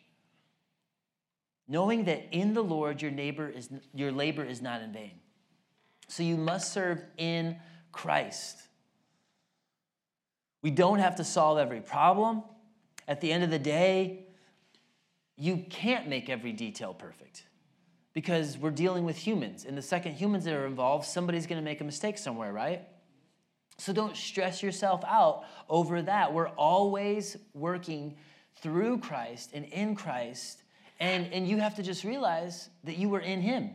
Knowing that in the Lord your neighbor is your labor is not in vain. So you must serve in Christ. We don't have to solve every problem. At the end of the day, you can't make every detail perfect because we're dealing with humans. And the second humans that are involved, somebody's going to make a mistake somewhere, right? So don't stress yourself out over that. We're always working through Christ and in Christ. And, and you have to just realize that you were in Him.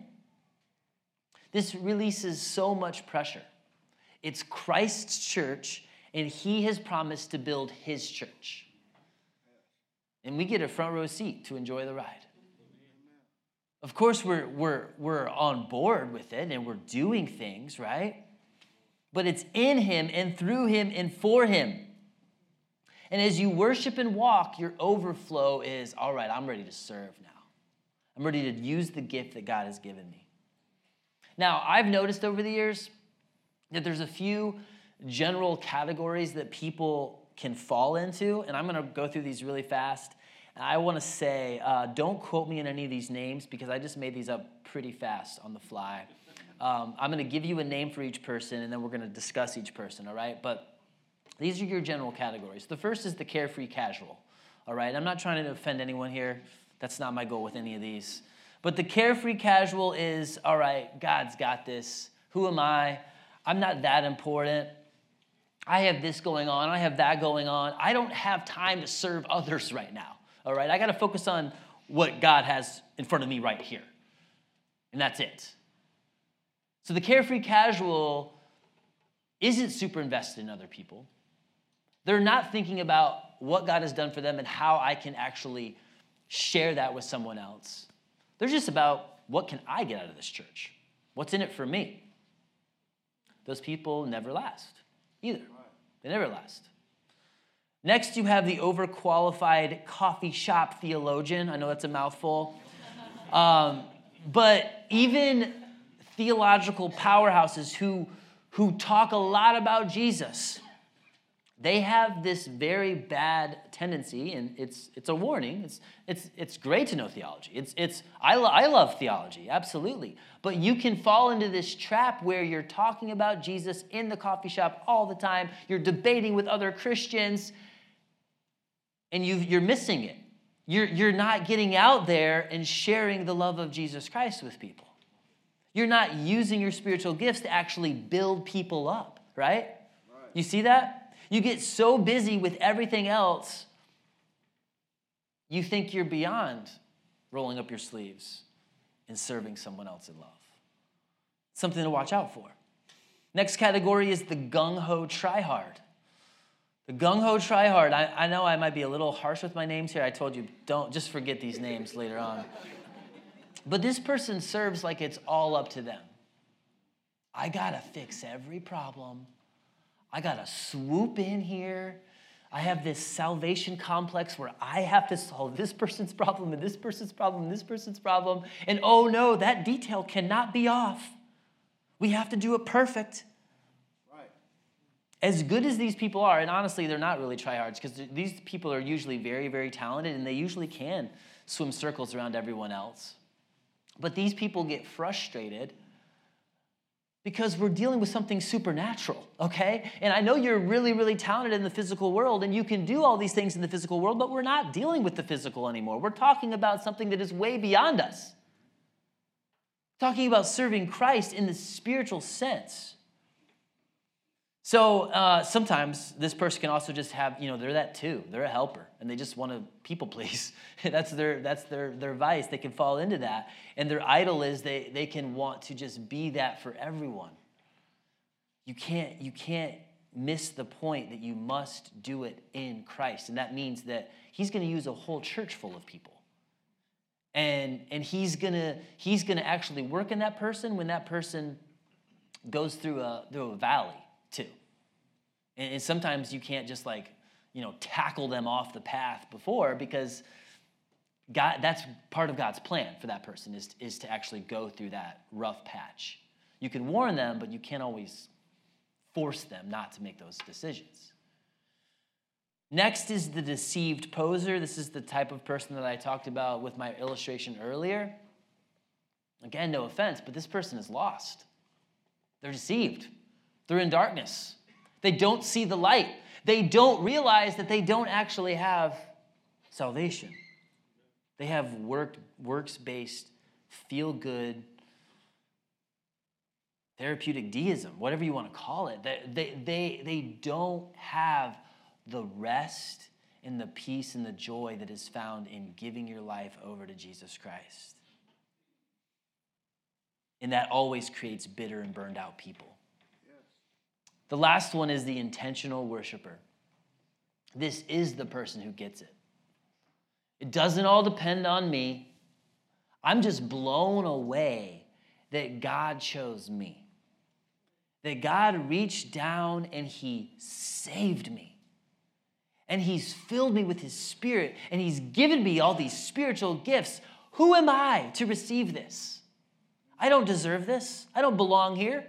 This releases so much pressure. It's Christ's church, and He has promised to build His church. And we get a front row seat to enjoy the ride. Of course, we're, we're, we're on board with it and we're doing things, right? But it's in Him and through Him and for Him. And as you worship and walk, your overflow is all right, I'm ready to serve now. I'm ready to use the gift that God has given me. Now, I've noticed over the years that there's a few general categories that people can fall into, and I'm going to go through these really fast. I want to say, uh, don't quote me in any of these names because I just made these up pretty fast on the fly. Um, I'm going to give you a name for each person and then we're going to discuss each person, all right? But these are your general categories. The first is the carefree casual, all right? I'm not trying to offend anyone here. That's not my goal with any of these. But the carefree casual is, all right, God's got this. Who am I? I'm not that important. I have this going on. I have that going on. I don't have time to serve others right now all right? I got to focus on what God has in front of me right here. And that's it. So the carefree casual isn't super invested in other people. They're not thinking about what God has done for them and how I can actually share that with someone else. They're just about what can I get out of this church? What's in it for me? Those people never last either. They never last. Next, you have the overqualified coffee shop theologian. I know that's a mouthful. Um, but even theological powerhouses who, who talk a lot about Jesus, they have this very bad tendency, and it's, it's a warning. It's, it's, it's great to know theology. It's, it's, I, lo- I love theology, absolutely. But you can fall into this trap where you're talking about Jesus in the coffee shop all the time, you're debating with other Christians, and you you're missing it. You're, you're not getting out there and sharing the love of Jesus Christ with people. You're not using your spiritual gifts to actually build people up, right? right? You see that? You get so busy with everything else, you think you're beyond rolling up your sleeves and serving someone else in love. Something to watch out for. Next category is the gung ho try hard. The gung ho try hard. I, I know I might be a little harsh with my names here. I told you, don't just forget these names later on. But this person serves like it's all up to them. I gotta fix every problem. I gotta swoop in here. I have this salvation complex where I have to solve this person's problem and this person's problem and this person's problem. And oh no, that detail cannot be off. We have to do it perfect Right. as good as these people are, and honestly, they're not really tryhards because these people are usually very, very talented and they usually can swim circles around everyone else. But these people get frustrated because we're dealing with something supernatural, okay? And I know you're really, really talented in the physical world and you can do all these things in the physical world, but we're not dealing with the physical anymore. We're talking about something that is way beyond us. Talking about serving Christ in the spiritual sense. So uh, sometimes this person can also just have, you know, they're that too. They're a helper, and they just want to people please. that's their that's their their vice. They can fall into that, and their idol is they they can want to just be that for everyone. You can't you can't miss the point that you must do it in Christ, and that means that He's going to use a whole church full of people, and and He's gonna He's gonna actually work in that person when that person goes through a through a valley too. And, and sometimes you can't just like, you know, tackle them off the path before because God, that's part of God's plan for that person is, is to actually go through that rough patch. You can warn them, but you can't always force them not to make those decisions. Next is the deceived poser. This is the type of person that I talked about with my illustration earlier. Again, no offense, but this person is lost. They're deceived. They're in darkness. They don't see the light. They don't realize that they don't actually have salvation. They have work, works based, feel good, therapeutic deism, whatever you want to call it. They, they, they, they don't have the rest and the peace and the joy that is found in giving your life over to Jesus Christ. And that always creates bitter and burned out people. The last one is the intentional worshiper. This is the person who gets it. It doesn't all depend on me. I'm just blown away that God chose me. That God reached down and He saved me. And He's filled me with His Spirit and He's given me all these spiritual gifts. Who am I to receive this? I don't deserve this. I don't belong here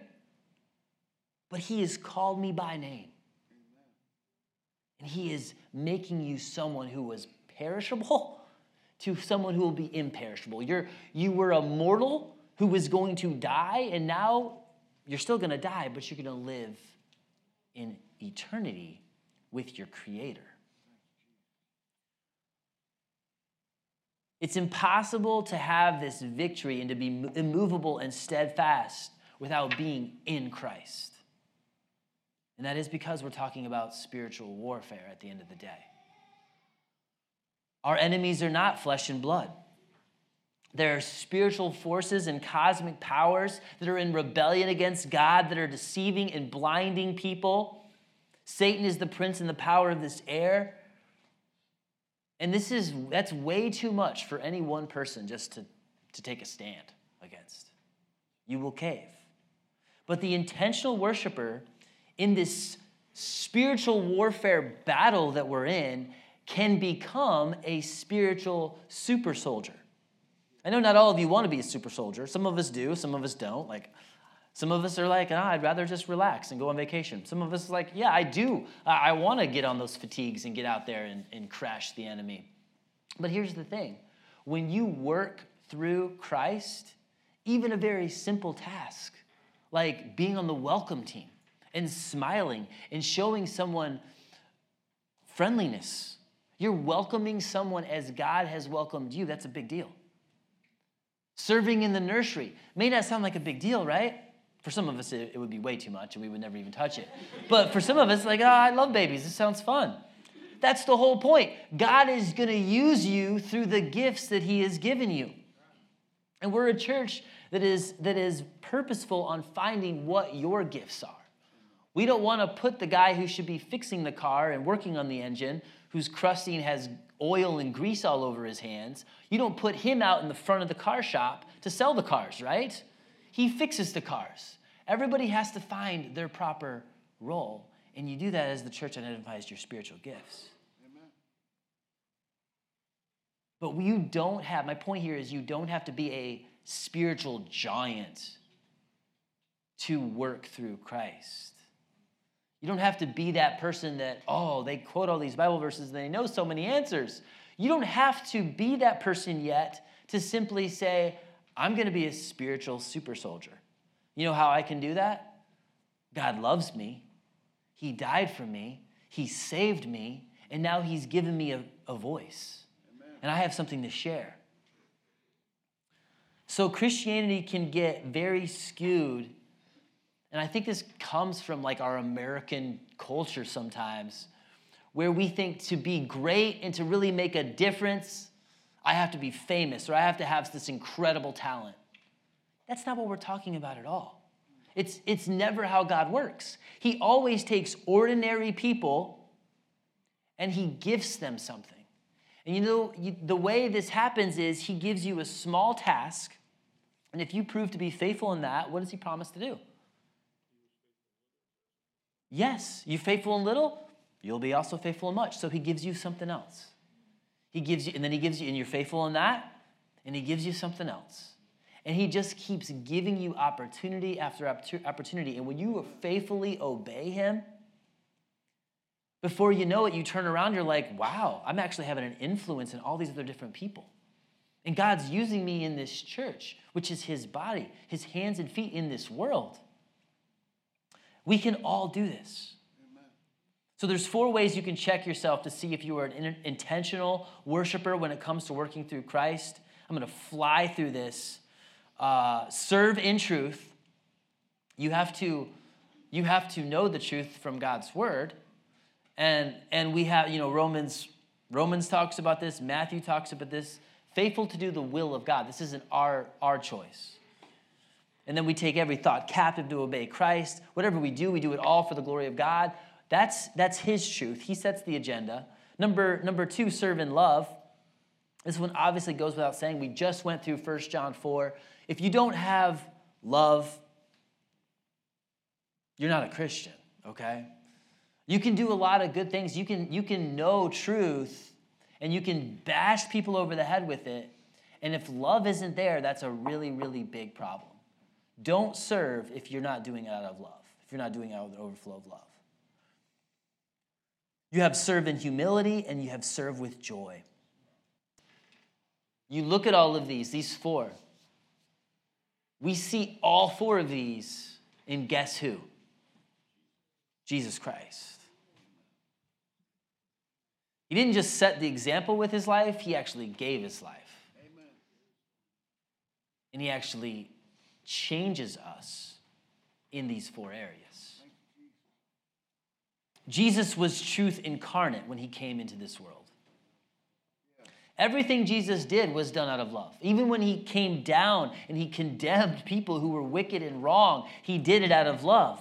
but He has called me by name. And He is making you someone who was perishable to someone who will be imperishable. You're, you were a mortal who was going to die, and now you're still going to die, but you're going to live in eternity with your Creator. It's impossible to have this victory and to be immovable and steadfast without being in Christ. And that is because we're talking about spiritual warfare at the end of the day. Our enemies are not flesh and blood. There are spiritual forces and cosmic powers that are in rebellion against God, that are deceiving and blinding people. Satan is the prince and the power of this air. And this is that's way too much for any one person just to, to take a stand against. You will cave. But the intentional worshiper in this spiritual warfare battle that we're in can become a spiritual super soldier. I know not all of you want to be a super soldier. Some of us do, some of us don't. Like, some of us are like, ah, I'd rather just relax and go on vacation. Some of us are like, yeah, I do. I, I want to get on those fatigues and get out there and, and crash the enemy. But here's the thing when you work through Christ, even a very simple task like being on the welcome team, and smiling and showing someone friendliness. You're welcoming someone as God has welcomed you. That's a big deal. Serving in the nursery may not sound like a big deal, right? For some of us, it, would be way too much and we would never even touch it. But for some of us, like, oh, I love babies. This sounds fun. That's the whole point. God is going to use you through the gifts that He has given you. And we're a church that is, that is purposeful on finding what your gifts are. We don't want to put the guy who should be fixing the car and working on the engine, who's crusty and has oil and grease all over his hands. You don't put him out in the front of the car shop to sell the cars, right? He fixes the cars. Everybody has to find their proper role, and you do that as the church identifies your spiritual gifts. But you don't have, my point here is you don't have to be a spiritual giant to work through Christ. You don't have to be that person that, oh, they quote all these Bible verses and they know so many answers. You don't have to be that person yet to simply say, I'm going to be a spiritual super soldier. You know how I can do that? God loves me. He died for me. He saved me. And now He's given me a, a voice. Amen. And I have something to share. So Christianity can get very skewed And I think this comes from like our American culture sometimes, where we think to be great and to really make a difference, I have to be famous or I have to have this incredible talent. That's not what we're talking about at all. It's, it's never how God works. He always takes ordinary people and he gifts them something. And you know, you, the way this happens is he gives you a small task, and if you prove to be faithful in that, what does he promise to do? Yes, you faithful in little, you'll be also faithful in much. So he gives you something else. He gives you, and then he gives you, and you're faithful in that, and he gives you something else. And he just keeps giving you opportunity after opportunity. And when you faithfully obey him, before you know it, you turn around, you're like, wow, I'm actually having an influence in all these other different people. And God's using me in this church, which is his body, his hands and feet in this world. We can all do this. So there's four ways you can check yourself to see if you are an intentional worshiper when it comes to working through Christ. I'm going to fly through this. Uh, serve in truth. You have to you have to know the truth from God's word. And and we have, you know, Romans Romans talks about this, Matthew talks about this. Faithful to do the will of God. This isn't our our choice. And then we take every thought captive to obey Christ. Whatever we do, we do it all for the glory of God. That's, that's his truth. He sets the agenda. Number, number two, serve in love. This one obviously goes without saying. We just went through 1 John 4. If you don't have love, you're not a Christian, okay? You can do a lot of good things. You can, you can know truth and you can bash people over the head with it. And if love isn't there, that's a really, really big problem. Don't serve if you're not doing it out of love, if you're not doing it out of the overflow of love. You have served in humility and you have served with joy. You look at all of these, these four. We see all four of these in guess who? Jesus Christ. He didn't just set the example with his life, he actually gave his life. Amen. And he actually changes us in these four areas. Jesus was truth incarnate when he came into this world. Everything Jesus did was done out of love. Even when he came down and he condemned people who were wicked and wrong, he did it out of love.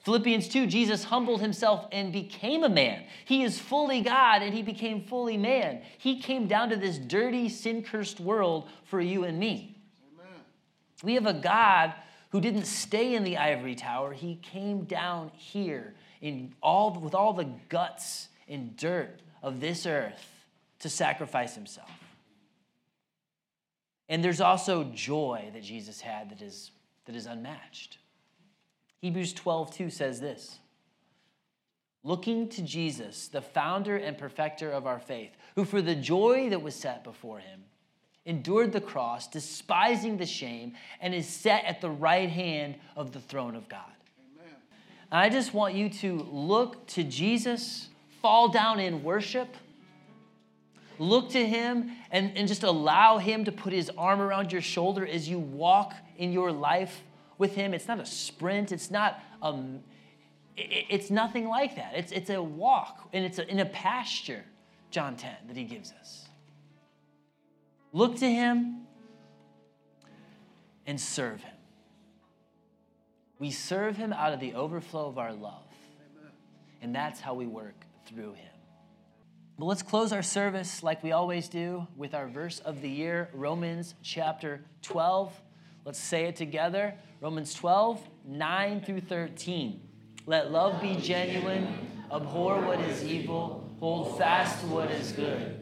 Philippians 2, Jesus humbled himself and became a man. He is fully God and he became fully man. He came down to this dirty, sin cursed world for you and me. We have a God who didn't stay in the ivory tower, he came down here in all, with all the guts and dirt of this earth to sacrifice himself. And there's also joy that Jesus had that is, that is unmatched. Hebrews 12, 2 says this Looking to Jesus, the founder and perfecter of our faith, who for the joy that was set before him endured the cross, despising the shame, and is set at the right hand of the throne of God. Amen. I just want you to look to Jesus, fall down in worship, look to him, and, and just allow him to put his arm around your shoulder as you walk in your life with him. It's not a sprint, it's not um, it's nothing like that. It's, it's a walk, and it's a, in a pasture, John 10, that he gives us. Look to Him and serve Him. We serve Him out of the overflow of our love. And that's how we work through Him. But let's close our service like we always do with our verse of the year, Romans chapter 12. Let's say it together Romans 12, 9 through 13. Let love be genuine, abhor what is evil, hold fast to what is good.